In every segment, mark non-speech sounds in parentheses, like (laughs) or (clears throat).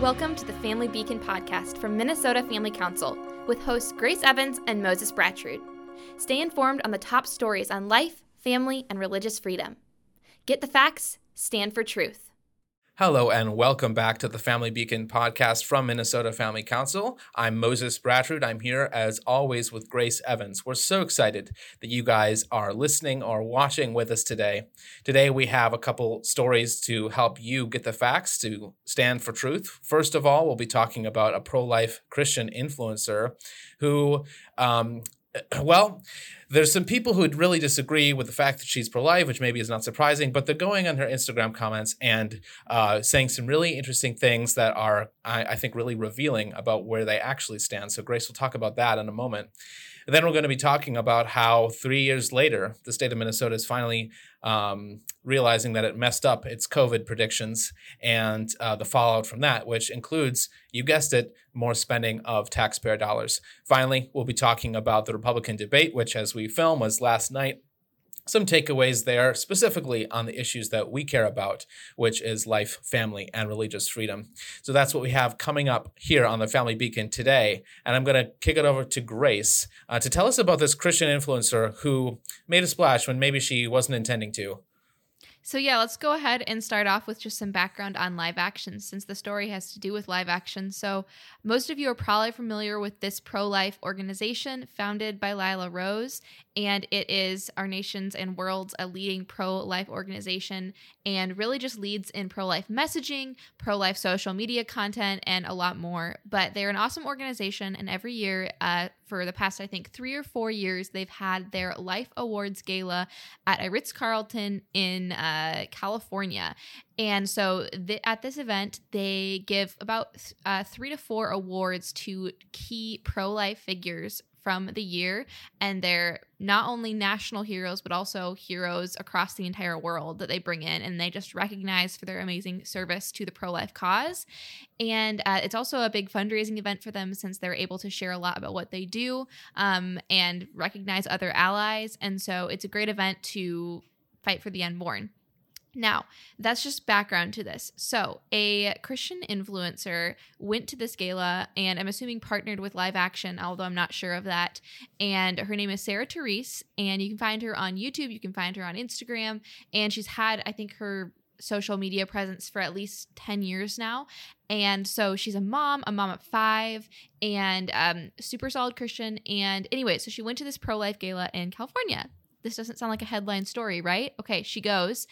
Welcome to the Family Beacon podcast from Minnesota Family Council with hosts Grace Evans and Moses Bratrude. Stay informed on the top stories on life, family, and religious freedom. Get the facts, stand for truth. Hello and welcome back to the Family Beacon podcast from Minnesota Family Council. I'm Moses Bratrude. I'm here as always with Grace Evans. We're so excited that you guys are listening or watching with us today. Today we have a couple stories to help you get the facts to stand for truth. First of all, we'll be talking about a pro life Christian influencer who, um, (clears throat) well, there's some people who would really disagree with the fact that she's pro-life, which maybe is not surprising, but they're going on her Instagram comments and uh, saying some really interesting things that are, I, I think, really revealing about where they actually stand. So Grace will talk about that in a moment. And then we're going to be talking about how three years later, the state of Minnesota is finally um, realizing that it messed up its COVID predictions and uh, the fallout from that, which includes, you guessed it, more spending of taxpayer dollars. Finally, we'll be talking about the Republican debate, which, as we film, was last night some takeaways there, specifically on the issues that we care about, which is life, family, and religious freedom. So that's what we have coming up here on the Family Beacon today. And I'm going to kick it over to Grace uh, to tell us about this Christian influencer who made a splash when maybe she wasn't intending to. So, yeah, let's go ahead and start off with just some background on live action since the story has to do with live action. So, most of you are probably familiar with this pro life organization founded by Lila Rose, and it is our nation's and world's a leading pro life organization and really just leads in pro life messaging, pro life social media content, and a lot more. But they're an awesome organization, and every year, uh, for the past, I think, three or four years, they've had their Life Awards Gala at a Ritz Carlton in uh, California. And so th- at this event, they give about uh, three to four awards to key pro life figures from the year. And they're not only national heroes, but also heroes across the entire world that they bring in. And they just recognize for their amazing service to the pro life cause. And uh, it's also a big fundraising event for them since they're able to share a lot about what they do um, and recognize other allies. And so it's a great event to fight for the unborn. Now, that's just background to this. So, a Christian influencer went to this gala and I'm assuming partnered with Live Action, although I'm not sure of that. And her name is Sarah Therese, and you can find her on YouTube, you can find her on Instagram, and she's had, I think, her social media presence for at least 10 years now. And so she's a mom, a mom at five, and um, super solid Christian. And anyway, so she went to this pro life gala in California. This doesn't sound like a headline story, right? Okay, she goes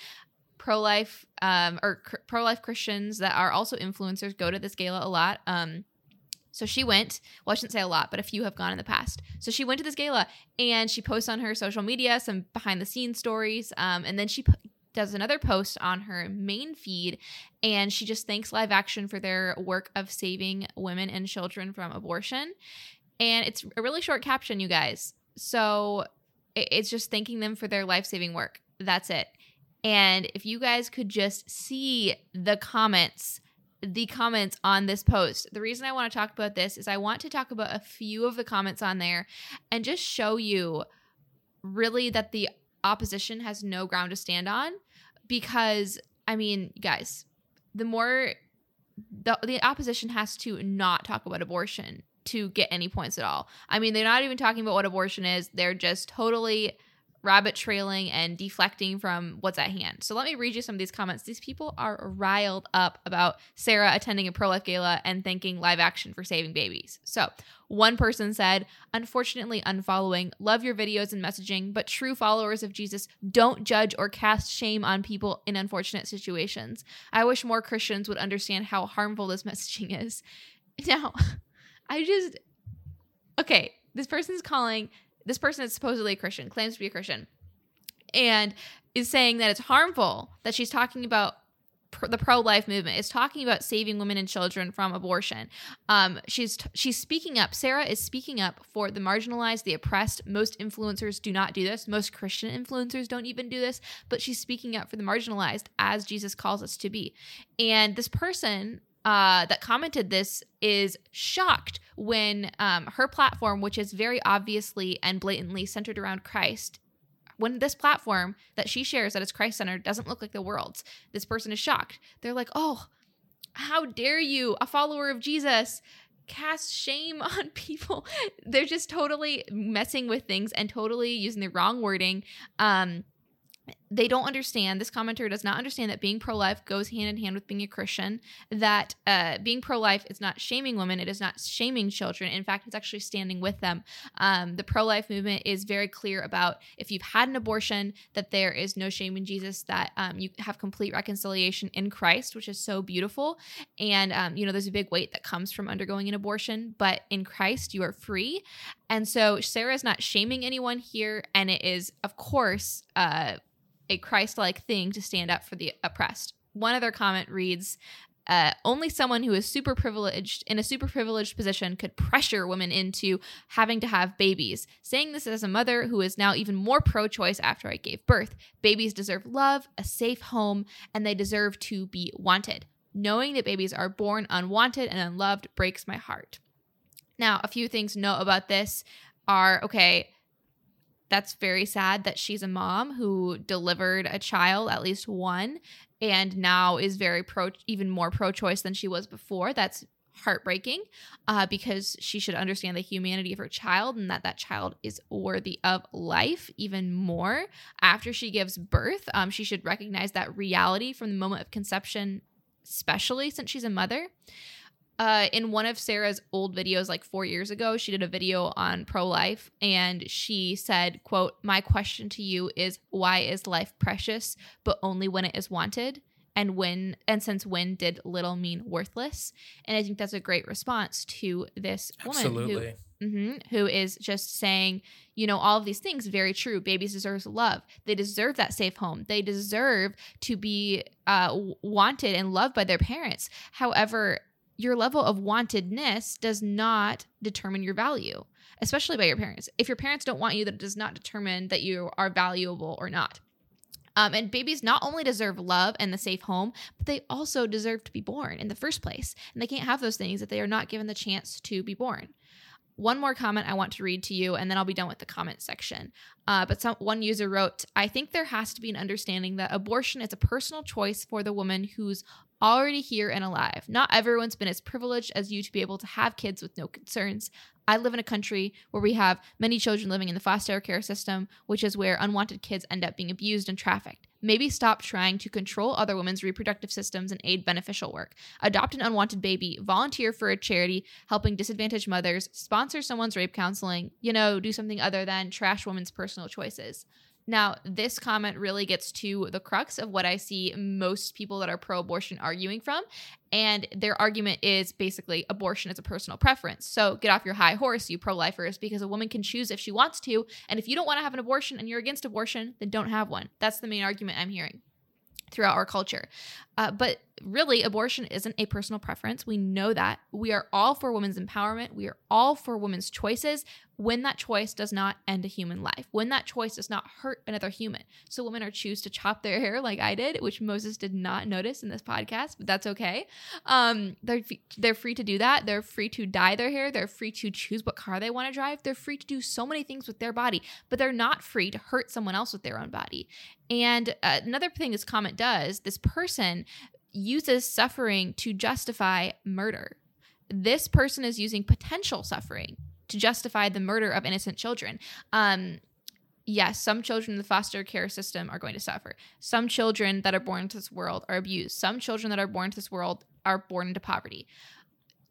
pro life um, or cr- pro life Christians that are also influencers go to this gala a lot. Um, so she went, well, I shouldn't say a lot, but a few have gone in the past. So she went to this gala and she posts on her social media some behind the scenes stories. Um, and then she p- does another post on her main feed and she just thanks Live Action for their work of saving women and children from abortion. And it's a really short caption, you guys. So it's just thanking them for their life saving work. That's it. And if you guys could just see the comments, the comments on this post. The reason I want to talk about this is I want to talk about a few of the comments on there and just show you really that the opposition has no ground to stand on because I mean, guys, the more the the opposition has to not talk about abortion to get any points at all. I mean, they're not even talking about what abortion is. They're just totally rabbit trailing and deflecting from what's at hand. So let me read you some of these comments. These people are riled up about Sarah attending a pro life gala and thanking live action for saving babies. So one person said, Unfortunately, unfollowing, love your videos and messaging, but true followers of Jesus don't judge or cast shame on people in unfortunate situations. I wish more Christians would understand how harmful this (laughs) messaging is. Now, (laughs) I just, okay, this person's calling this person is supposedly a Christian, claims to be a Christian, and is saying that it's harmful that she's talking about the pro-life movement is talking about saving women and children from abortion. Um, she's t- she's speaking up. Sarah is speaking up for the marginalized, the oppressed. Most influencers do not do this. Most Christian influencers don't even do this. But she's speaking up for the marginalized, as Jesus calls us to be. And this person uh, that commented this is shocked when um, her platform, which is very obviously and blatantly centered around Christ, when this platform that she shares that is Christ centered doesn't look like the world's, this person is shocked. They're like, oh, How dare you, a follower of Jesus, cast shame (laughs) on people? They're just totally messing with things and totally using the wrong wording. Um, they don't understand this commenter does not understand that being pro-life goes hand in hand with being a christian that uh, being pro-life is not shaming women it is not shaming children. In fact it's actually standing with them. Um, the pro-life movement is very clear about if you've had an abortion that there is no shame in jesus that um, you have complete reconciliation in christ which is so beautiful. And um, you know there's a big weight that comes from undergoing an abortion but in christ you are free. And so sarah is not shaming anyone here and it is of course uh, a Christ like thing to stand up for the oppressed. One other comment reads, uh, only someone who is super privileged in a super privileged position could pressure women into having to have babies. Saying this as a mother who is now even more pro choice after I gave birth. Babies deserve love, a safe home, and they deserve to be wanted. Knowing that babies are born unwanted and unloved breaks my heart. Now, a few things to note about this are okay, that's very sad that she's a mom who delivered a child, at least one, and now is very pro, even more pro choice than she was before. That's heartbreaking uh, because she should understand the humanity of her child and that that child is worthy of life even more after she gives birth. Um, she should recognize that reality from the moment of conception, especially since she's a mother uh, in one of Sarah's old videos, like four years ago, she did a video on pro life and she said, quote, My question to you is why is life precious, but only when it is wanted? And when and since when did little mean worthless? And I think that's a great response to this woman Absolutely. who, mm-hmm, who is just saying, you know, all of these things very true. Babies deserve love. They deserve that safe home. They deserve to be uh, wanted and loved by their parents. However, your level of wantedness does not determine your value, especially by your parents. If your parents don't want you, that does not determine that you are valuable or not. Um, and babies not only deserve love and the safe home, but they also deserve to be born in the first place. And they can't have those things if they are not given the chance to be born. One more comment I want to read to you, and then I'll be done with the comment section. Uh, but some, one user wrote, I think there has to be an understanding that abortion is a personal choice for the woman who's already here and alive. Not everyone's been as privileged as you to be able to have kids with no concerns. I live in a country where we have many children living in the foster care system, which is where unwanted kids end up being abused and trafficked. Maybe stop trying to control other women's reproductive systems and aid beneficial work. Adopt an unwanted baby, volunteer for a charity helping disadvantaged mothers, sponsor someone's rape counseling, you know, do something other than trash women's personal choices. Now, this comment really gets to the crux of what I see most people that are pro abortion arguing from. And their argument is basically abortion is a personal preference. So get off your high horse, you pro lifers, because a woman can choose if she wants to. And if you don't want to have an abortion and you're against abortion, then don't have one. That's the main argument I'm hearing throughout our culture. Uh, but really, abortion isn't a personal preference. We know that. We are all for women's empowerment. We are all for women's choices when that choice does not end a human life, when that choice does not hurt another human. So women are choose to chop their (laughs) hair like I did, which Moses did not notice in this podcast, but that's okay. Um, they're they're free to do that. They're free to dye their hair. They're free to choose what car they want to drive. They're free to do so many things with their body, but they're not free to hurt someone else with their own body. And uh, another thing this comment does, this person uses suffering to justify murder. This person is using potential suffering to justify the murder of innocent children. Um, yes, some children in the foster care system are going to suffer. Some children that are born into this world are abused. Some children that are born into this world are born into poverty.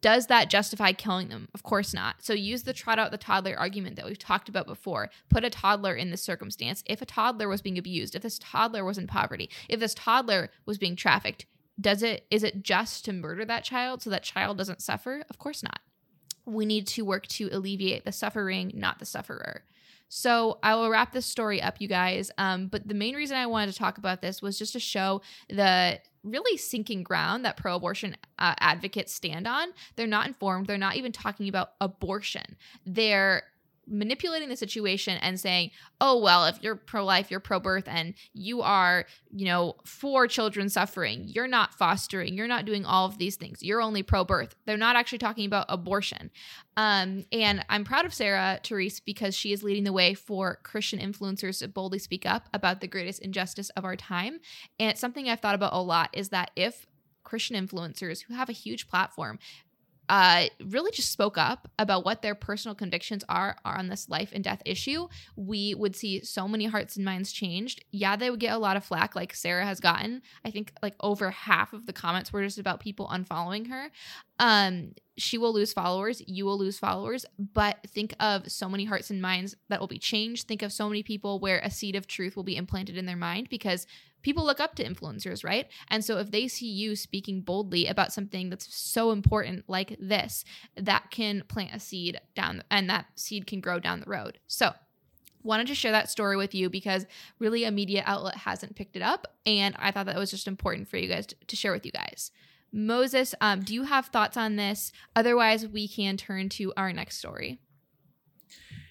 Does that justify killing them? Of course not. So use the trot out the toddler argument that we've talked about before. Put a toddler in this circumstance. If a toddler was being abused, if this toddler was in poverty, if this toddler was being trafficked, does it is it just to murder that child so that child doesn't suffer? Of course not we need to work to alleviate the suffering, not the sufferer. So I will wrap this story up, you guys. Um, but the main reason I wanted to talk about this was just to show the really sinking ground that pro abortion uh, advocates stand on. They're not informed. They're not even talking about abortion. They're manipulating the situation and saying, oh, well, if you're pro life, you're pro birth, and you are, you know, for children suffering, you're not fostering, you're not doing all of these things. You're only pro birth. They're not actually talking about abortion. Um, and I'm proud of Sarah Therese because she is leading the way for Christian influencers to boldly speak up about the greatest injustice of our time. And something I've thought about a lot is that if Christian influencers who have a huge platform uh, really just spoke up about what their personal convictions are, are on this life and death issue, we would see so many hearts and minds changed. Yeah, they would get a lot of flack, like Sarah has gotten. I think like over half of the comments were just about people unfollowing her. Um, she will lose followers, you will lose followers, but think of so many hearts and minds that will be changed. Think of so many people where a seed of truth will be implanted in their mind because people look up to influencers, right? And so if they see you speaking boldly about something that's so important like this, that can plant a seed down and that seed can grow down the road. So, wanted to share that story with you because really a media outlet hasn't picked it up and I thought that was just important for you guys to, share with you guys. Moses, um, do you have thoughts on this? Otherwise, we can turn to our next story.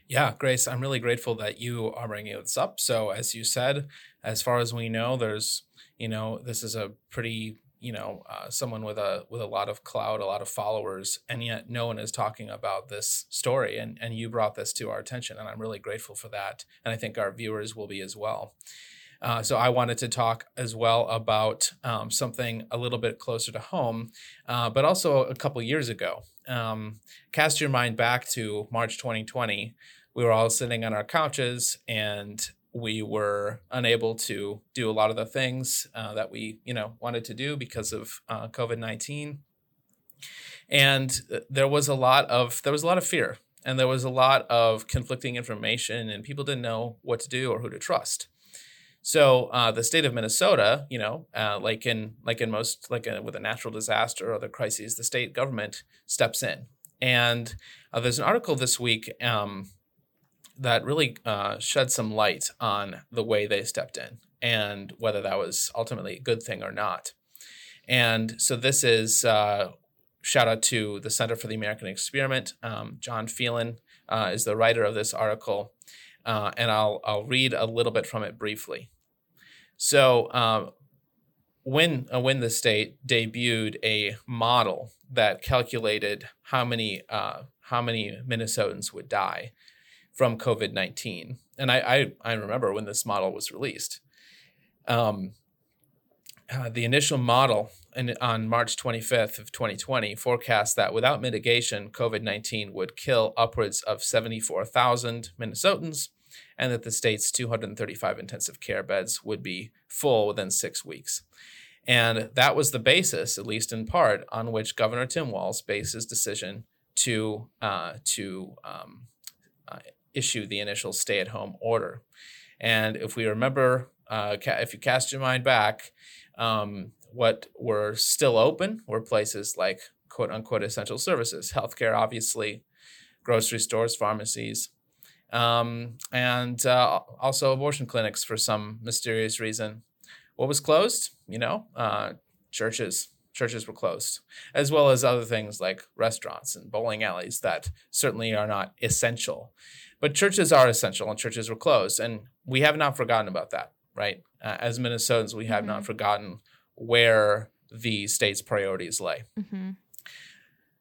Yeah, Grace, I'm really grateful that you are bringing this up. So, as you said, as far as we know, there's, you know, this is a pretty, you know, uh, someone with a with a lot of clout, a lot of followers, and yet no one is talking about this story. And and you brought this to our attention, and I'm really grateful for that. And I think our viewers will be as well. Uh, so I wanted to talk as well about um, something a little bit closer to home, uh, but also a couple years ago. Um, cast your mind back to March 2020 we were all sitting on our couches and we were unable to do a lot of the things uh, that we you know wanted to do because of uh, covid-19 and uh, there was a lot of there was a lot of fear and there was a lot of conflicting information and people didn't know what to do or who to trust so uh, the state of minnesota you know uh, like in like in most like a, with a natural disaster or other crises the state government steps in and uh, there's an article this week um, that really uh, shed some light on the way they stepped in and whether that was ultimately a good thing or not. And so this is uh, shout out to the Center for the American Experiment. Um, John Phelan uh, is the writer of this article, uh, and I'll I'll read a little bit from it briefly. So. Um, when uh, when the state debuted a model that calculated how many uh, how many Minnesotans would die, from COVID 19. And I, I, I, remember when this model was released. Um, uh, the initial model in, on March 25th of 2020 forecast that without mitigation, COVID-19 would kill upwards of 74,000 Minnesotans, and that the state's 235 intensive care beds would be full within six weeks. And that was the basis, at least in part, on which Governor Tim Walz based his decision to uh, to um, uh, issue the initial stay at home order. And if we remember, uh, ca- if you cast your mind back, um, what were still open were places like quote unquote essential services, healthcare, obviously, grocery stores, pharmacies, um, and uh, also abortion clinics for some mysterious reason. What was closed? You know, uh, churches. Churches were closed, as well as other things like restaurants and bowling alleys that certainly are not essential. But churches are essential and churches were closed. And we have not forgotten about that, right? Uh, as Minnesotans, we have mm-hmm. not forgotten where the state's priorities lay. Mm-hmm.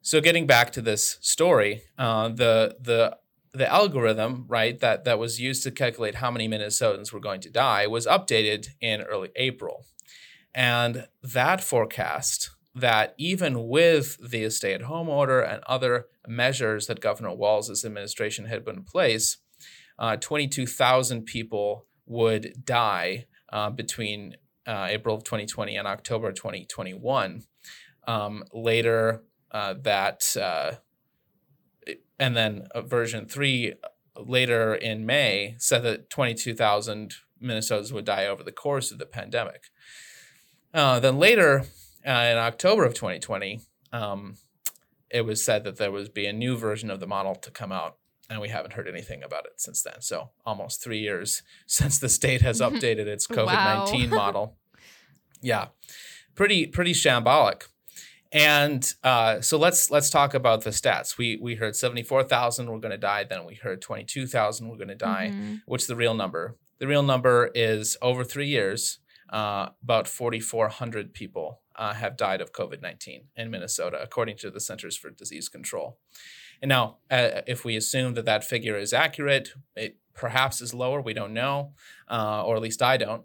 So getting back to this story, uh, the the the algorithm, right, that that was used to calculate how many Minnesotans were going to die was updated in early April. And that forecast that even with the stay at home order and other measures that Governor Walz's administration had put in place, uh, 22,000 people would die uh, between uh, April of 2020 and October 2021. Um, later, uh, that, uh, and then version three later in May said that 22,000 Minnesotans would die over the course of the pandemic. Uh, then later, uh, in October of 2020, um, it was said that there would be a new version of the model to come out, and we haven't heard anything about it since then. So almost three years (laughs) since the state has (laughs) updated its COVID nineteen wow. model. Yeah, pretty pretty shambolic. And uh, so let's let's talk about the stats. We we heard seventy four thousand were going to die. Then we heard twenty two thousand were going to die. Mm-hmm. What's the real number? The real number is over three years, uh, about forty four hundred people uh, have died of COVID 19 in Minnesota, according to the Centers for Disease Control. And now, uh, if we assume that that figure is accurate, it perhaps is lower, we don't know, uh, or at least I don't,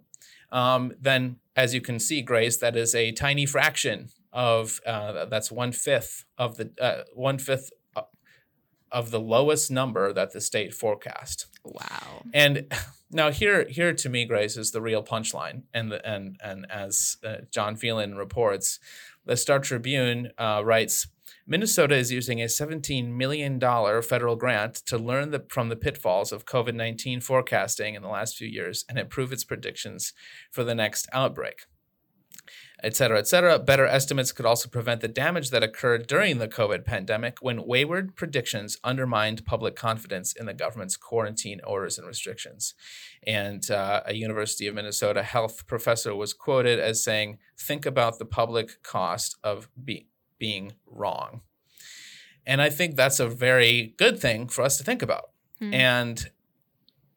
um, then as you can see, Grace, that is a tiny fraction of uh, that's one fifth of the uh, one fifth of the lowest number that the state forecast. Wow. And now here here to me, Grace, is the real punchline. And the, and and as uh, John Phelan reports, the Star Tribune uh, writes. Minnesota is using a $17 million federal grant to learn the, from the pitfalls of COVID 19 forecasting in the last few years and improve its predictions for the next outbreak et cetera, et cetera. Better estimates could also prevent the damage that occurred during the COVID pandemic when wayward predictions undermined public confidence in the government's quarantine orders and restrictions. And uh, a University of Minnesota health professor was quoted as saying, Think about the public cost of be- being wrong. And I think that's a very good thing for us to think about. Hmm. And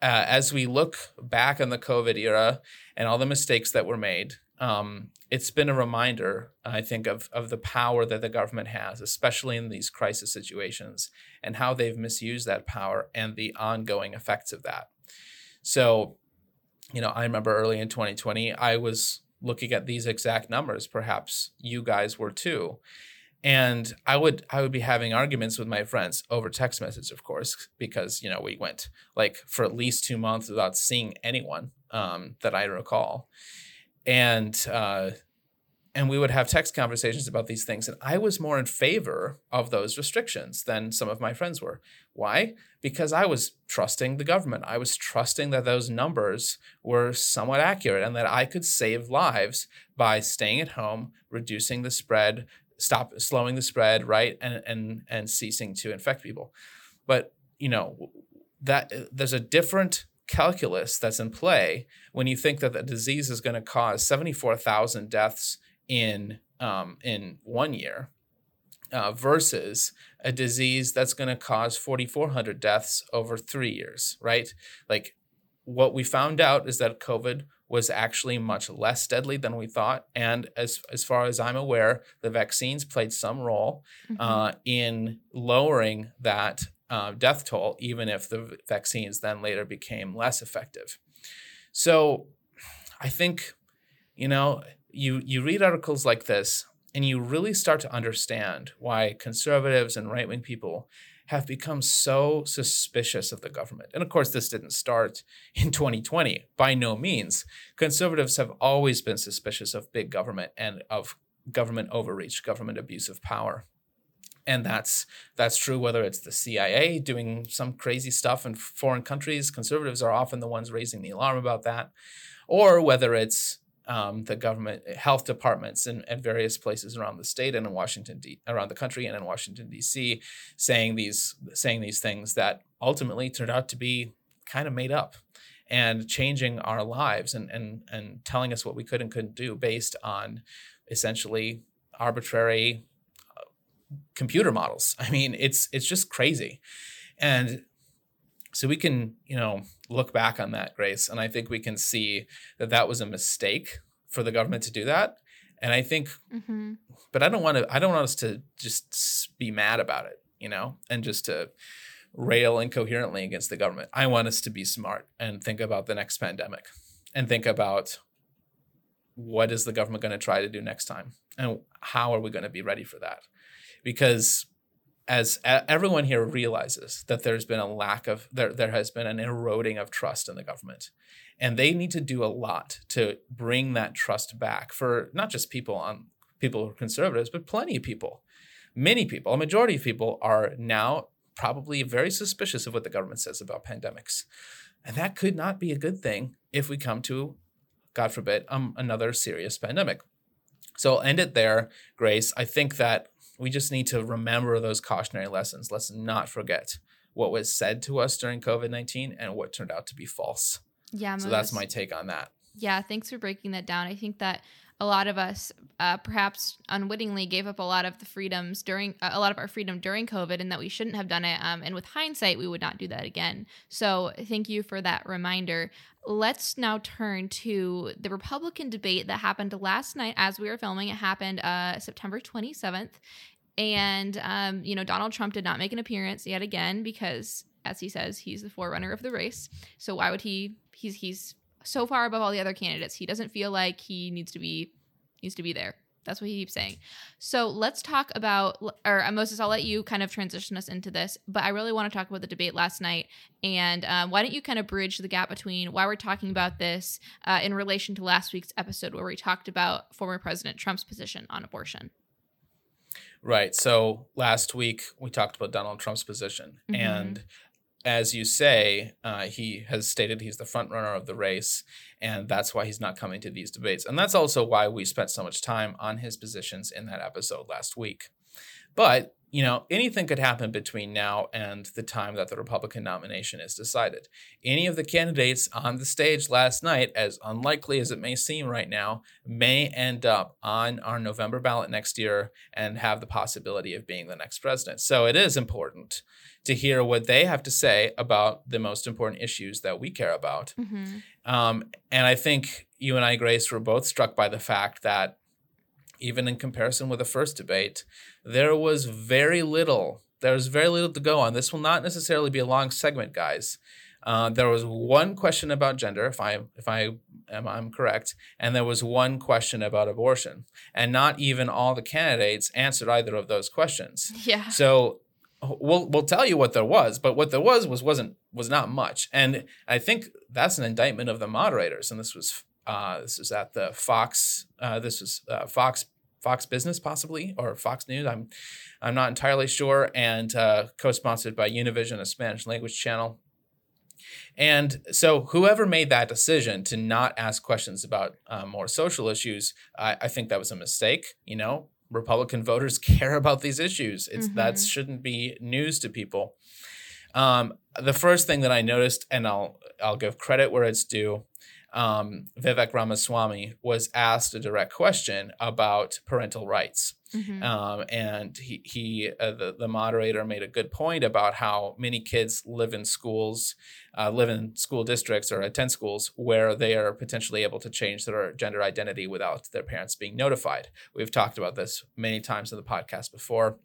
uh, as we look back on the COVID era and all the mistakes that were made, um, it's been a reminder, I think, of, of the power that the government has, especially in these crisis situations, and how they've misused that power and the ongoing effects of that. So, you know, I remember early in 2020, I was looking at these exact numbers. Perhaps you guys were too. And I would I would be having arguments with my friends over text message, of course, because you know we went like for at least two months without seeing anyone um, that I recall and uh, and we would have text conversations about these things and i was more in favor of those restrictions than some of my friends were. Why? Because i was trusting the government. I was trusting that those numbers were somewhat accurate and that i could save lives by staying at home reducing the spread stop slowing the spread right and and and ceasing to infect people. But you know that there's a different calculus that's in play when you think that the disease is going to cause 74,000 deaths in um, in one year uh, versus a disease that's going to cause 4,400 deaths over three years, right? Like what we found out is that COVID was actually much less deadly than we thought. And as, as far as I'm aware, the vaccines played some role mm-hmm. uh, in lowering that uh, death toll, even if the vaccines then later became less effective. So I think, you know, you, you read articles like this and you really start to understand why conservatives and right wing people have become so suspicious of the government. And of course, this didn't start (laughs) in 2020, by no means. Conservatives have always been suspicious of big government and of government overreach, government abuse of power and that's that's true whether it's the CIA doing some crazy stuff in foreign countries. Conservatives are often the ones raising the alarm about that, or whether it's um, the government health departments in, at various places around the state and in Washington D, around the country and in Washington D.C. saying these saying these things that ultimately turned out to be kind of made up and changing our lives and and and telling us what we could and couldn't do based on essentially arbitrary computer models. I mean, it's it's just crazy. And so we can, you know, look back on that, Grace, and I think we can see that that was a mistake for the government to do that. And I think, mm-hmm. but I don't want to. I don't want us to just be mad about it, you know, and just to rail incoherently against the government. I want us to be smart and think about the next pandemic, and think about what is the government going to try to do next time, and how are we going to be ready for that because as everyone here realizes that there's been a lack of there there has been an eroding of trust in the government. And they need to do a lot to bring that trust back for not just people on people who are conservatives but plenty of people. Many people a majority of people are now probably very suspicious of what the government says about pandemics. And that could not be a good thing if we come to god forbid um, another serious pandemic. So i'll end it there grace. I think that we just need to remember those cautionary lessons. Let's not forget what was said to us during COVID 19 and what turned out to be false. Yeah. So that's my take on that. Yeah. Thanks for breaking that down. I think that a lot of us uh, perhaps unwittingly gave up a lot of the freedoms during uh, a lot of our freedom during covid and that we shouldn't have done it um, and with hindsight we would not do that again so thank you for that reminder let's now turn to the republican debate that happened last night as we were filming it happened uh, september 27th and um, you know donald trump did not make an appearance yet again because as he says he's the forerunner of the race so why would he he's he's so far above all the other candidates. He doesn't feel like he needs to be needs to be there. That's what he keeps saying. So let's talk about, or uh, Moses, I'll let you kind of transition us into this, but I really want to talk about the debate last night. And um, why don't you kind of bridge the gap between why we're talking about this uh, in relation to last week's episode where we talked about former President Trump's position on abortion? Right. So last week we talked about Donald Trump's position. Mm-hmm. And as you say, uh, he has stated he's the front runner of the race, and that's why he's not coming to these debates. And that's also why we spent so much time on his positions in that episode last week. But you know, anything could happen between now and the time that the Republican nomination is decided. Any of the candidates on the stage last night, as unlikely as it may seem right now, may end up on our November ballot next year and have the possibility of being the next president. So it is important to hear what they have to say about the most important issues that we care about. Mm-hmm. Um, and I think you and I, Grace, were both struck by the fact that even in comparison with the first debate, there was very little. There was very little to go on. This will not necessarily be a long segment, guys. Uh, there was one question about gender, if I if I am I'm correct, and there was one question about abortion, and not even all the candidates answered either of those questions. Yeah. So we'll we'll tell you what there was, but what there was was wasn't was not much, and I think that's an indictment of the moderators. And this was uh, this was at the Fox. Uh, this was uh, Fox Fox Business possibly or Fox News. I'm I'm not entirely sure, and uh, co-sponsored by Univision, a Spanish language channel. And so, whoever made that decision to not ask questions about uh, more social issues, I, I, think that was a mistake. You know, Republican (laughs) voters care about these issues. It's mm-hmm. that shouldn't be news to people. Um, the first thing that I noticed, and I'll I'll give credit where it's due, um, Vivek Ramaswamy was asked a direct question about parental rights. Mm-hmm. Um, and he, he uh, the, the moderator made a good point about how many kids live in schools, uh, live in school districts or attend schools where they are potentially able to change their gender identity without their parents being notified. We've talked about this many times in the podcast before.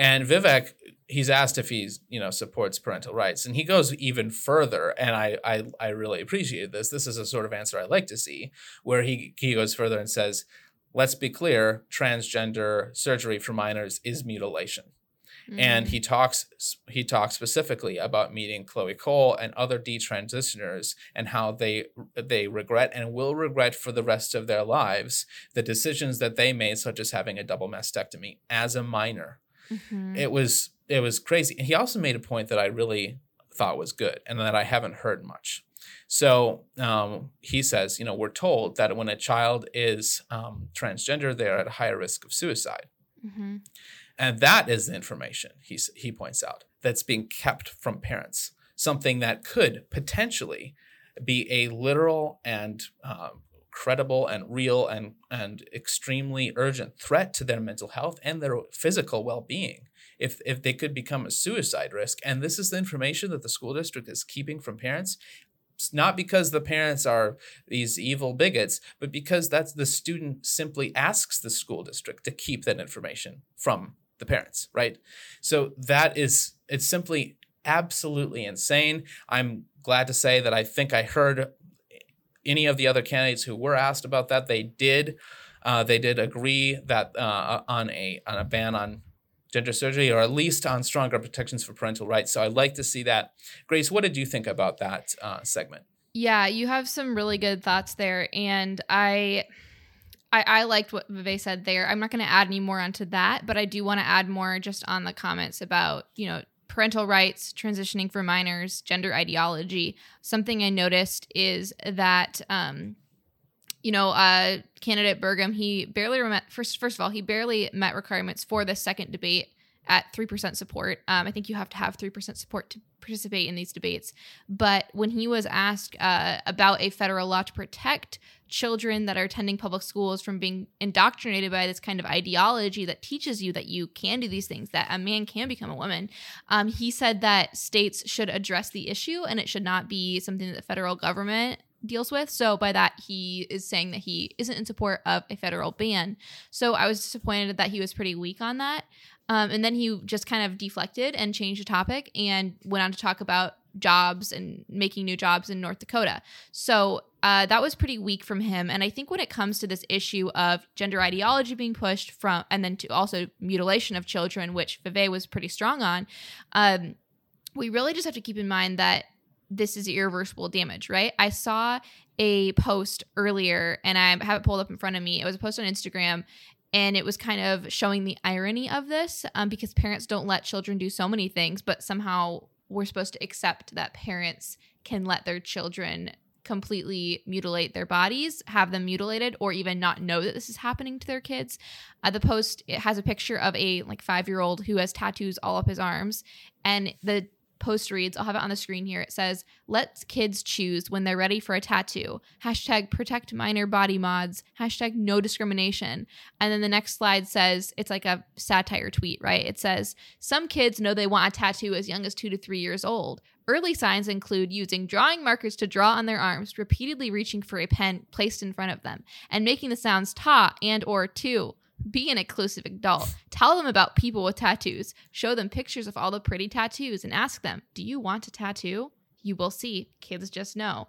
And Vivek, he's asked if he's, you know, supports parental rights. And he goes even further. And I I, I really appreciate this. This is a sort of answer I like to see, where he, he goes further and says, let's be clear, transgender surgery for minors is mutilation. Mm-hmm. And he talks he talks specifically about meeting Chloe Cole and other detransitioners and how they they regret and will regret for the rest of their lives the decisions that they made, such as having a double mastectomy as a minor Mm-hmm. It was it was crazy. And he also made a point that I really thought was good and that I haven't heard much. So um, he says, you know, we're told that when a child is um, transgender, they're at a higher risk of suicide. Mm-hmm. And that is the information, he, he points out, that's being kept from parents. Something that could potentially be a literal and um, credible and real and, and extremely urgent threat to their mental health and their physical well-being. If, if they could become a suicide risk and this is the information that the school district is keeping from parents it's not because the parents are these evil bigots but because that's the student simply asks the school district to keep that information from the parents right? So that is it's simply absolutely insane. I'm glad to say that i think i heard any of the other candidates who were asked about that, they did uh, they did agree that uh, on a on a ban on gender surgery, or at least on stronger protections for parental rights. So I'd like to see that. Grace, what did you think about that uh, segment? Yeah, you have some really good thoughts there, and I. I, I liked what Vivek said there. I'm not going to add any more onto that, but I do want to add more just on the comments about, you know, parental rights, transitioning for minors, gender ideology. Something I noticed is that, um, you know, uh, candidate Burgum, he barely met, first, first of all, he barely met requirements for the second debate at 3% support. Um, I think you have to have 3% support to participate in these debates. But when he was asked uh, about a federal law to protect children that are attending public schools from being indoctrinated by this kind of ideology that teaches you that you can do these things, that a man can become a woman, um, he said that states should address the issue and it should not be something that the federal government deals with. So by that, he is saying that he isn't in support of a federal ban. So I was disappointed that he was pretty weak on that. Um, and then he just kind of deflected and changed the topic and went on to talk about jobs and making new jobs in North Dakota. So uh, that was pretty weak from him. And I think when it comes to this issue of gender ideology being pushed from, and then to also mutilation of children, which Vivek was pretty strong on, um, we really just have to keep in mind that this is irreversible damage, right? I saw a post earlier and I have it pulled up in front of me. It was a post on Instagram and it was kind of showing the irony of this um, because parents don't let children do so many things, but somehow we're supposed to accept that parents can let their children completely mutilate their bodies, have them mutilated, or even not know that this is happening to their kids. Uh, the post it has a picture of a like five year old who has tattoos all up his arms, and the post reads, I'll have it on the screen here. It says, Let kids choose when they're ready for a tattoo. Hashtag protect minor body mods. Hashtag no discrimination. And then the next slide says, It's like a satire tweet, right? It says, Some kids know they want a tattoo as young as two to three years old. Early signs include using drawing markers to draw on their arms, repeatedly reaching for a pen placed in front of them, and making the sounds ta and or tu be an inclusive adult. Tell them about people with tattoos. Show them pictures of all the pretty tattoos and ask them, Do you want a tattoo? You will see. Kids just know.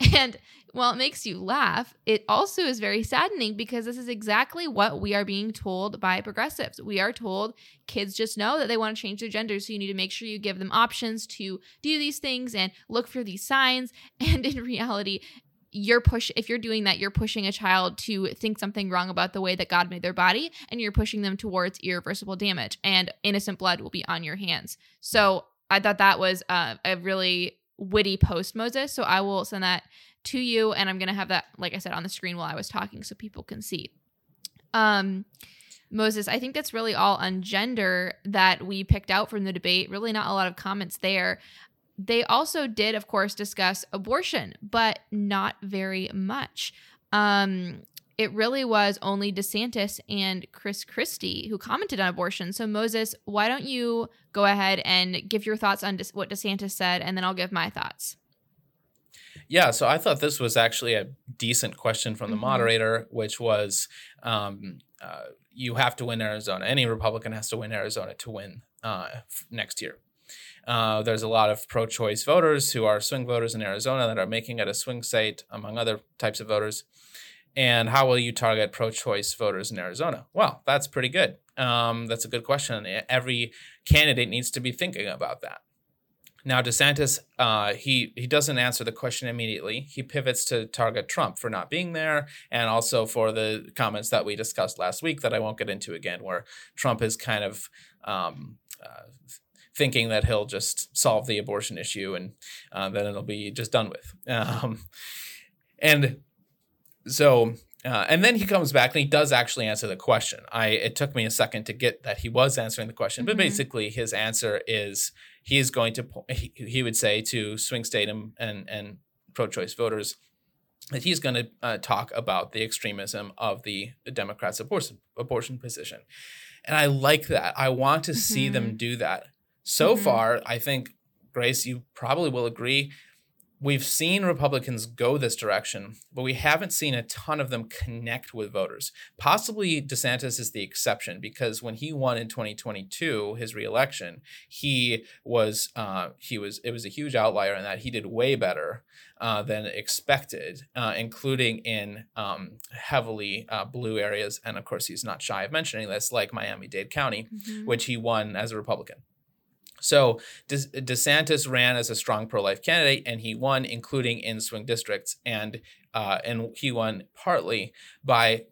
(laughs) And while it makes you laugh, it also is very saddening because this is exactly what we are being told by progressives. We are told kids just know that they want to change their gender, so you need to make sure you give them options to do these things and look for these signs. (laughs) And in reality, you're push if you're doing that you're pushing a child to think something wrong about the way that god made their body and you're pushing them towards irreversible damage and innocent blood will be on your hands so i thought that was uh, a really witty post moses so i will send that to you and i'm to have that like i said on the screen while i was talking so people can see um Moses, I think that's really all on gender that we picked out from the debate. Really, not a lot of comments there. They also did, of course, discuss abortion, but not very much. Um, it really was only DeSantis and Chris Christie who commented on abortion. So, Moses, why don't you go ahead and give your thoughts on what DeSantis said, and then I'll give my thoughts. Yeah, so I thought this was actually a decent question from the mm-hmm. moderator, which was um, uh, you have to win Arizona. Any Republican has to win Arizona to win uh, next year. Uh, there's a lot of pro choice voters who are swing voters in Arizona that are making it a swing state, among other types of voters. And how will you target pro choice voters in Arizona? Well, that's pretty good. Um, that's a good question. Every candidate needs to be thinking about that. Now, DeSantis, uh, he he doesn't answer the question immediately. He pivots to target Trump for not being there, and also for the comments that we discussed last week that I won't get into again, where Trump is kind of um, uh, thinking that he'll just solve the abortion issue and uh, then it'll be just done with. Um, and so, uh, and then he comes back and he does actually answer the question. I it took me a second to get that he was answering the question, but mm-hmm. basically his answer is he is going to he, he would say to swing state and and, pro-choice voters that he's going to uh, talk about the extremism of the Democrats' abortion abortion position. And I like that. I want to mm-hmm. see them mm-hmm. do that. So mm-hmm. far, I think, Grace, you probably will agree, we've seen Republicans go this direction, but we haven't seen a ton of them connect with voters. Possibly DeSantis is the exception because when he won in 2022, his reelection, he was uh, he was it was a huge outlier in that he did way better uh, than expected, uh, including in um, heavily uh, blue areas, and of course he's not shy of mentioning this, like Miami Dade County, mm-hmm. which he won as a Republican. So De- DeSantis ran as a strong pro-life candidate, and he won, including in swing districts, and uh, and he won partly by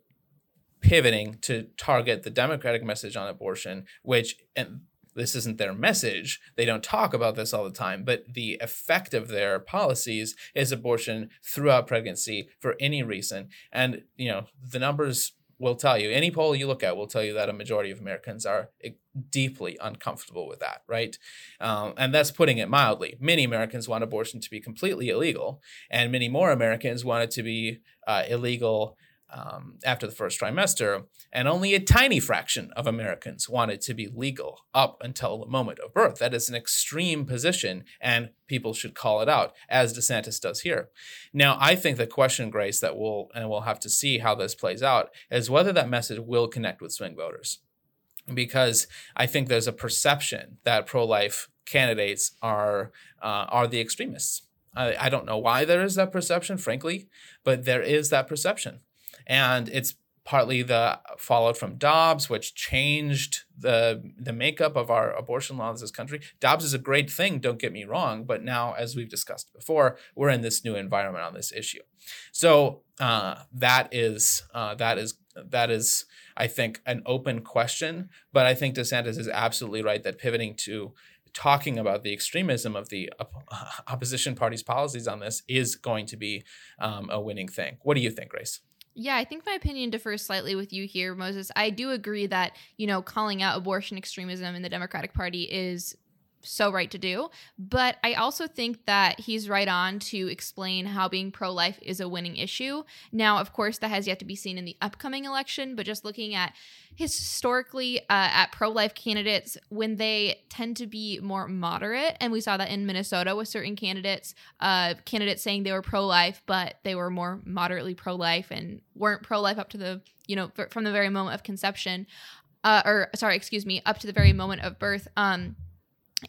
pivoting to target the Democratic message on abortion, which and this isn't their message. They don't talk about this all the time, but the effect of their policies is abortion throughout pregnancy for any reason. And you know the numbers will tell you any poll you look at will tell you that a majority of Americans are deeply uncomfortable with that, right? Um, and that's putting it mildly. Many Americans want abortion to be completely illegal, and many more Americans want it to be uh, illegal um, after the first trimester, and only a tiny fraction of Americans wanted it to be legal up until the moment of birth. That is an extreme position, and people should call it out, as DeSantis does here. Now, I think the question, Grace, that we'll and we'll have to see how this plays out is whether that message will connect with swing voters, because I think there's a perception that pro-life candidates are uh, are the extremists. I, I don't know why there is that perception, frankly, but there is that perception. And it's partly the followed from Dobbs, which changed the the makeup of our abortion laws in this country. Dobbs is a great thing, don't get me wrong, but now, as we've discussed before, we're in this new environment on this issue. So uh, that is uh, that is that is, I think, an open question. But I think DeSantis is absolutely right that pivoting to talking about the extremism of the opposition party's policies on this is going to be um, a winning thing. What do you think, Grace? Yeah, I think my opinion differs slightly with you here, Moses. I do agree that, you know, calling out abortion extremism in the Democratic Party is so right to do. But I also think that he's right on to explain how being pro life is a winning issue. Now, of course, that has yet to be seen in the upcoming election, but just looking at historically uh, at pro life candidates, when they tend to be more moderate, and we saw that in Minnesota with certain candidates, uh, candidates saying they were pro life, but they were more moderately pro life and weren't pro life up to the, you know, from the very moment of conception. Uh, or sorry, excuse me, up to the very moment of birth. Um,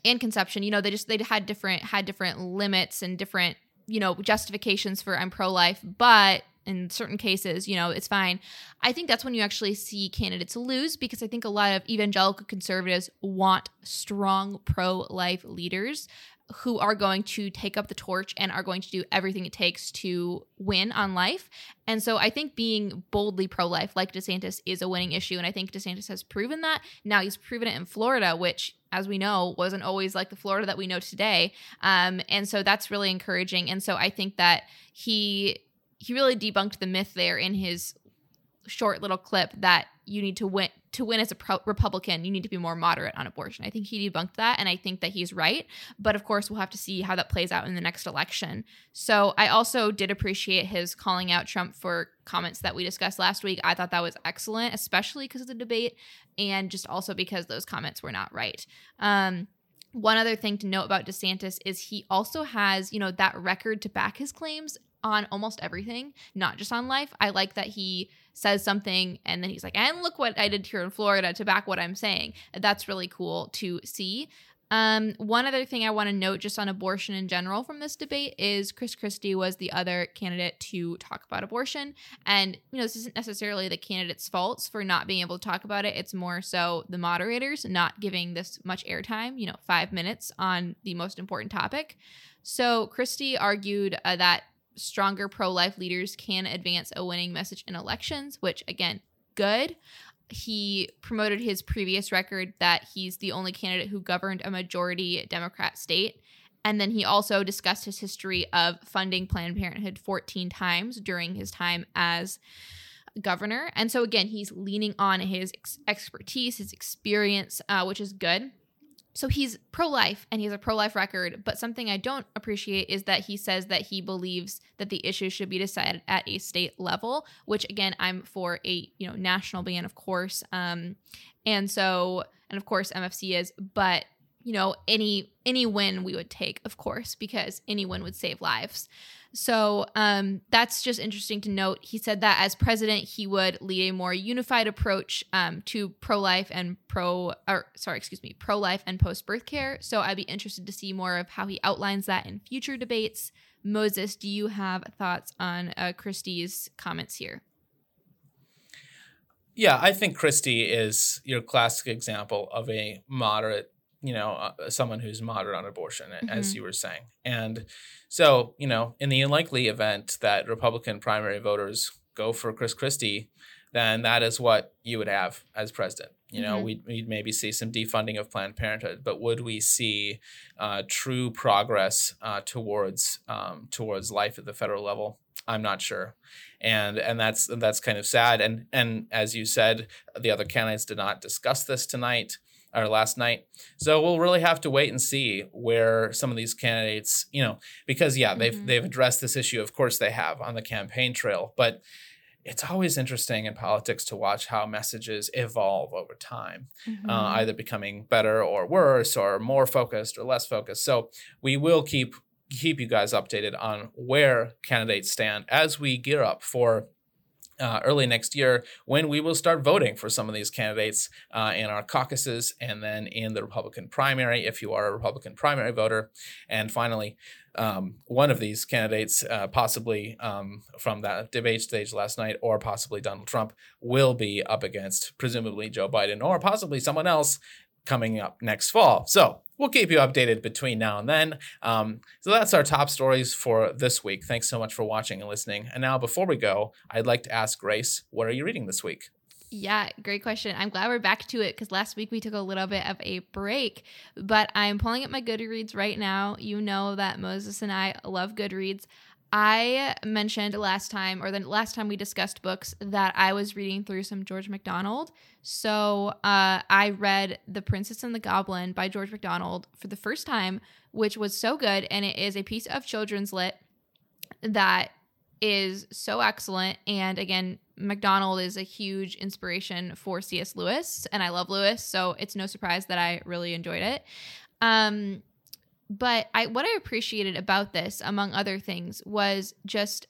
and conception you know they just they had different had different limits and different you know justifications for i'm pro-life but in certain cases you know it's fine. I think that's when you actually see candidates lose because i think a lot of evangelical conservatives want strong pro-life leaders who are going to take up the torch and are going to do everything it takes to win on life. And so I think being boldly pro life, like DeSantis, is a winning issue. And I think DeSantis has proven that. Now he's proven it in Florida, which, as we know, wasn't always like the Florida that we know today. Um, and so that's really encouraging. And so I think that he he really debunked the myth there in his short little clip that you need to win to win as a pro- Republican, you need to be more moderate on abortion. I think he debunked that, and I think that he's right. But of course, we'll have to see how that plays out in the next election. So I also did appreciate his calling out Trump for comments that we discussed last week. I thought that was excellent, especially because of the debate, and just also because those comments were not right. Um, one other thing to note about DeSantis is he also has, you know, that record to back his claims on almost everything, not just on life. I like that he says something and then he's like, and look what I did here in Florida to back what I'm saying. That's really cool to see. Um, one other thing I want to note just on abortion in general from this debate is Chris Christie was the other candidate to talk about abortion. And, you know, this isn't necessarily the candidate's faults for not being able to talk about it. It's more so the moderators not giving this much airtime, you know, five minutes on the most important topic. So Christie argued uh, that stronger pro life leaders can advance a winning message in elections, which again, good. He promoted his previous record that he's the only candidate who governed a majority Democrat state. And then he also discussed his history of funding Planned Parenthood 14 times during his time as governor. And so, again, he's leaning on his ex- expertise, his experience, uh, which is good so he's pro life and he has a pro life record, but something I don't appreciate is that he says that he believes that the issue should be decided at a state level, which again, I'm for a, you know, national ban, of course. Um, and so, and of course MFC is, but you know, any any win we would take, of course, because any win would save lives. So um, that's just interesting to note. He said that as president, he would lead a more unified approach um, to pro life and pro, or sorry, excuse me, pro life and post birth care. So I'd be interested to see more of how he outlines that in future debates. Moses, do you have thoughts on uh, Christie's comments here? Yeah, I think Christie is your classic example of a moderate you know, uh, someone who's moderate on abortion, mm-hmm. as you were saying. And so, you know, in the unlikely event that Republican primary voters go for Chris Christie, then that is what you would have as president. You know, mm-hmm. we'd, we'd, maybe see some defunding of Planned Parenthood, but would we see uh, true progress uh, towards um, towards life at the federal level? I'm not sure, and and that's that's kind of sad. And and as you said, the other candidates did not discuss this tonight or last night. So we'll really have to wait and see where some of these candidates, you know, because yeah, they've mm-hmm. they've addressed this issue. Of course, they have on the campaign trail, but it's always interesting in politics to watch how messages evolve over time, mm-hmm. uh, either becoming better or worse, or more focused or less focused. So we will keep keep you guys updated on where candidates stand as we gear up for uh, early next year when we will start voting for some of these candidates uh, in our caucuses and then in the Republican primary if you are a Republican primary voter. And finally, um, one of these candidates, uh, possibly um, from that debate stage last night, or possibly Donald Trump, will be up against presumably Joe Biden or possibly someone else coming up next fall. So we'll keep you updated between now and then. Um, so that's our top stories for this week. Thanks so much for watching and listening. And now, before we go, I'd like to ask Grace, what are you reading this week? Yeah, great question. I'm glad we're back to it because last week we took a little bit of a break, but I'm pulling up my Goodreads right now. You know that Moses and I love Goodreads. I mentioned last time, or the last time we discussed books, that I was reading through some George MacDonald. So uh, I read The Princess and the Goblin by George MacDonald for the first time, which was so good. And it is a piece of children's lit that is so excellent. And again, MacDonald is a huge inspiration for C.S. Lewis, and I love Lewis. So it's no surprise that I really enjoyed it. Um, but I what I appreciated about this, among other things, was just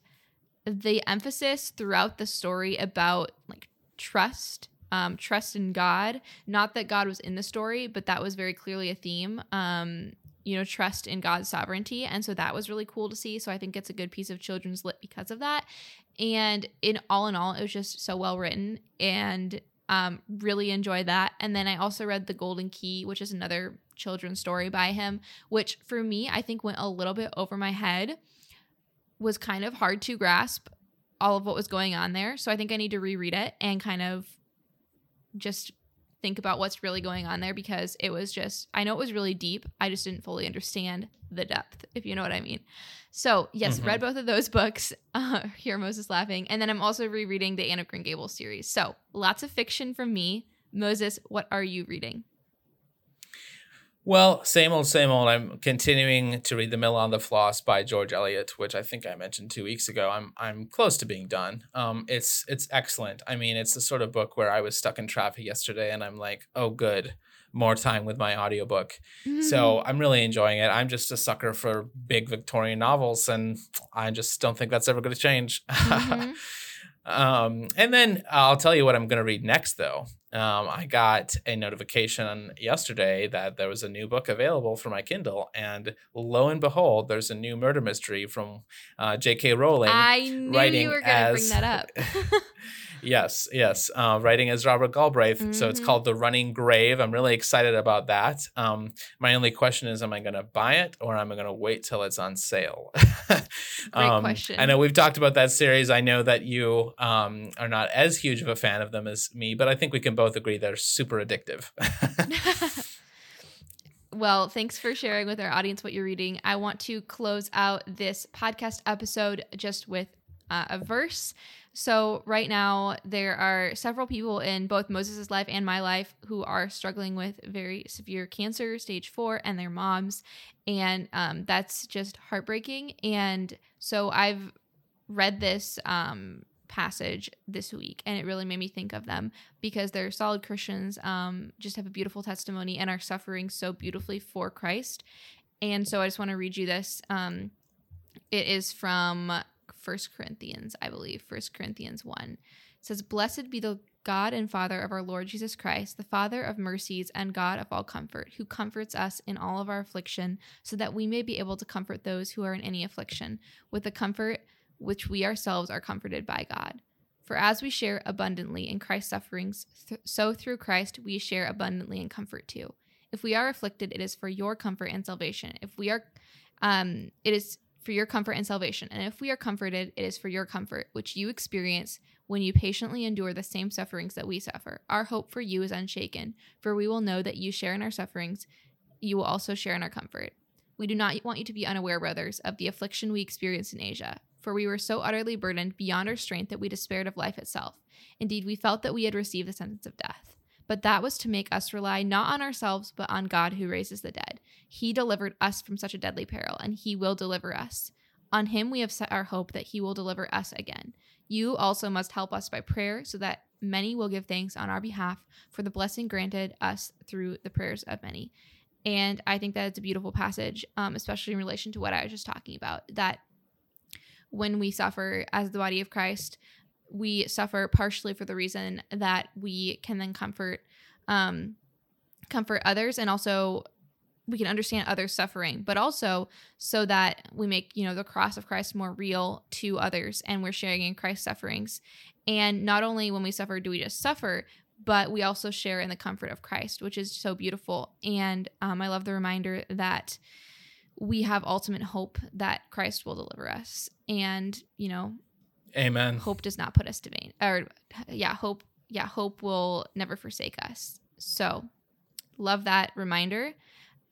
the emphasis throughout the story about like trust, um, trust in God. Not that God was in the story, but that was very clearly a theme. Um, you know, trust in God's sovereignty. And so that was really cool to see. So I think it's a good piece of children's lit because of that. And in all in all, it was just so well written and um, really enjoyed that. And then I also read The Golden Key, which is another children's story by him, which for me, I think went a little bit over my head, was kind of hard to grasp all of what was going on there. So I think I need to reread it and kind of just think about what's really going on there because it was just, I know it was really deep. I just didn't fully understand the depth, if you know what I mean. So, yes, mm-hmm. read both of those (laughs) books. Uh, Hear Moses Laughing. And then I'm also rereading the Anne of Green Gables series. So, lots of fiction from me. Moses, what are you reading? Well, same old, same old. I'm continuing to read The Mill on the Floss by George Eliot, which I think I mentioned two weeks ago. I'm I'm close to being done. Um, it's it's excellent. I mean, it's the sort of book where I was stuck in traffic yesterday, and I'm like, oh, good, more time with my audiobook. Mm-hmm. So I'm really enjoying it. I'm just a sucker for big Victorian novels, and I just don't think that's ever going to change. (laughs) Mm-hmm. Um, and then I'll tell you what I'm going to read next, though. Um, I got a notification yesterday that there was a new book available for my Kindle, and lo and behold, there's a new murder mystery from uh, J.K. Rowling. I knew you were going to bring that up. (laughs) Yes, yes. Uh, writing as Robert Galbraith. Mm-hmm. So it's called The Running Grave. I'm really excited about that. Um, my only question is, am I going to buy it or am I going to wait till it's on sale? (laughs) Great um, question. I know we've talked about that series. I know that you um, are not as huge of a fan of them as me, but I think we can both agree they're super addictive. (laughs) well, thanks for sharing with our audience what you're reading. I want to close out this podcast episode just with uh, a verse. So, right now, there are several people in both Moses' life and my life who are struggling with very severe cancer, stage four, and their moms. And um, that's just heartbreaking. And so, I've read this um, passage this week, and it really made me think of them because they're solid Christians, um, just have a beautiful testimony, and are suffering so beautifully for Christ. And so, I just want to read you this. Um, it is from First Corinthians, I believe, First Corinthians 1. It says, Blessed be the God and Father of our Lord Jesus Christ, the Father of mercies and God of all comfort, who comforts us in all of our affliction, so that we may be able to comfort those who are in any affliction, with the comfort which we ourselves are comforted by God. For as we share abundantly in Christ's sufferings, th- so through Christ we share abundantly in comfort too. If we are afflicted, it is for your comfort and salvation. If we are, um, it is for your comfort and salvation. And if we are comforted, it is for your comfort, which you experience when you patiently endure the same sufferings that we suffer. Our hope for you is unshaken, for we will know that you share in our sufferings, you will also share in our comfort. We do not want you to be unaware, brothers, of the affliction we experienced in Asia, for we were so utterly burdened beyond our strength that we despaired of life itself. Indeed, we felt that we had received the sentence of death. But that was to make us rely not on ourselves, but on God who raises the dead. He delivered us from such a deadly peril, and He will deliver us. On Him we have set our hope that He will deliver us again. You also must help us by prayer so that many will give thanks on our behalf for the blessing granted us through the prayers of many. And I think that it's a beautiful passage, um, especially in relation to what I was just talking about. That when we suffer as the body of Christ, we suffer partially for the reason that we can then comfort um, comfort others and also we can understand others suffering but also so that we make you know the cross of christ more real to others and we're sharing in christ's sufferings. And not only when we suffer do we just suffer but we also share in the comfort of christ which is so beautiful. And um, i love the reminder that we have ultimate hope that christ will deliver us. And you know amen hope does not put us to vain or yeah hope yeah hope will never forsake us so love that reminder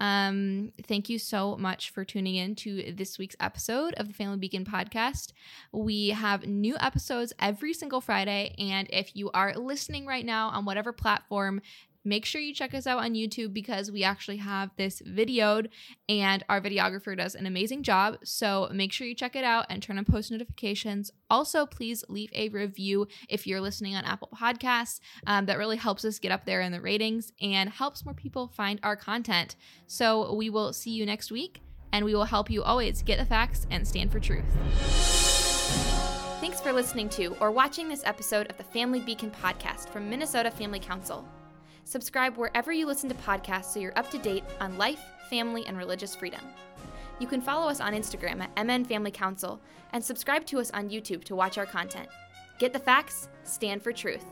um, thank you so much for tuning in to this week's episode of the Family Beacon podcast. We have new episodes every single Friday. And if you are listening right now on whatever platform make sure you check us out on YouTube because we actually have this videoed and our videographer does an amazing job. So make sure you check it out and turn on post notifications. Also, please leave a review if you're listening on Apple Podcasts. Um, that really helps us get up there in the ratings and helps more people find our content. So we will see you next week and we will help you always get the facts and stand for truth. Thanks for listening to or watching this episode of the Family Beacon podcast from Minnesota Family Council. Subscribe wherever you listen to podcasts so you're up to date on life, family, and religious freedom. You can follow us on Instagram at MN Family Council and subscribe to us on YouTube to watch our content. Get the facts, stand for truth.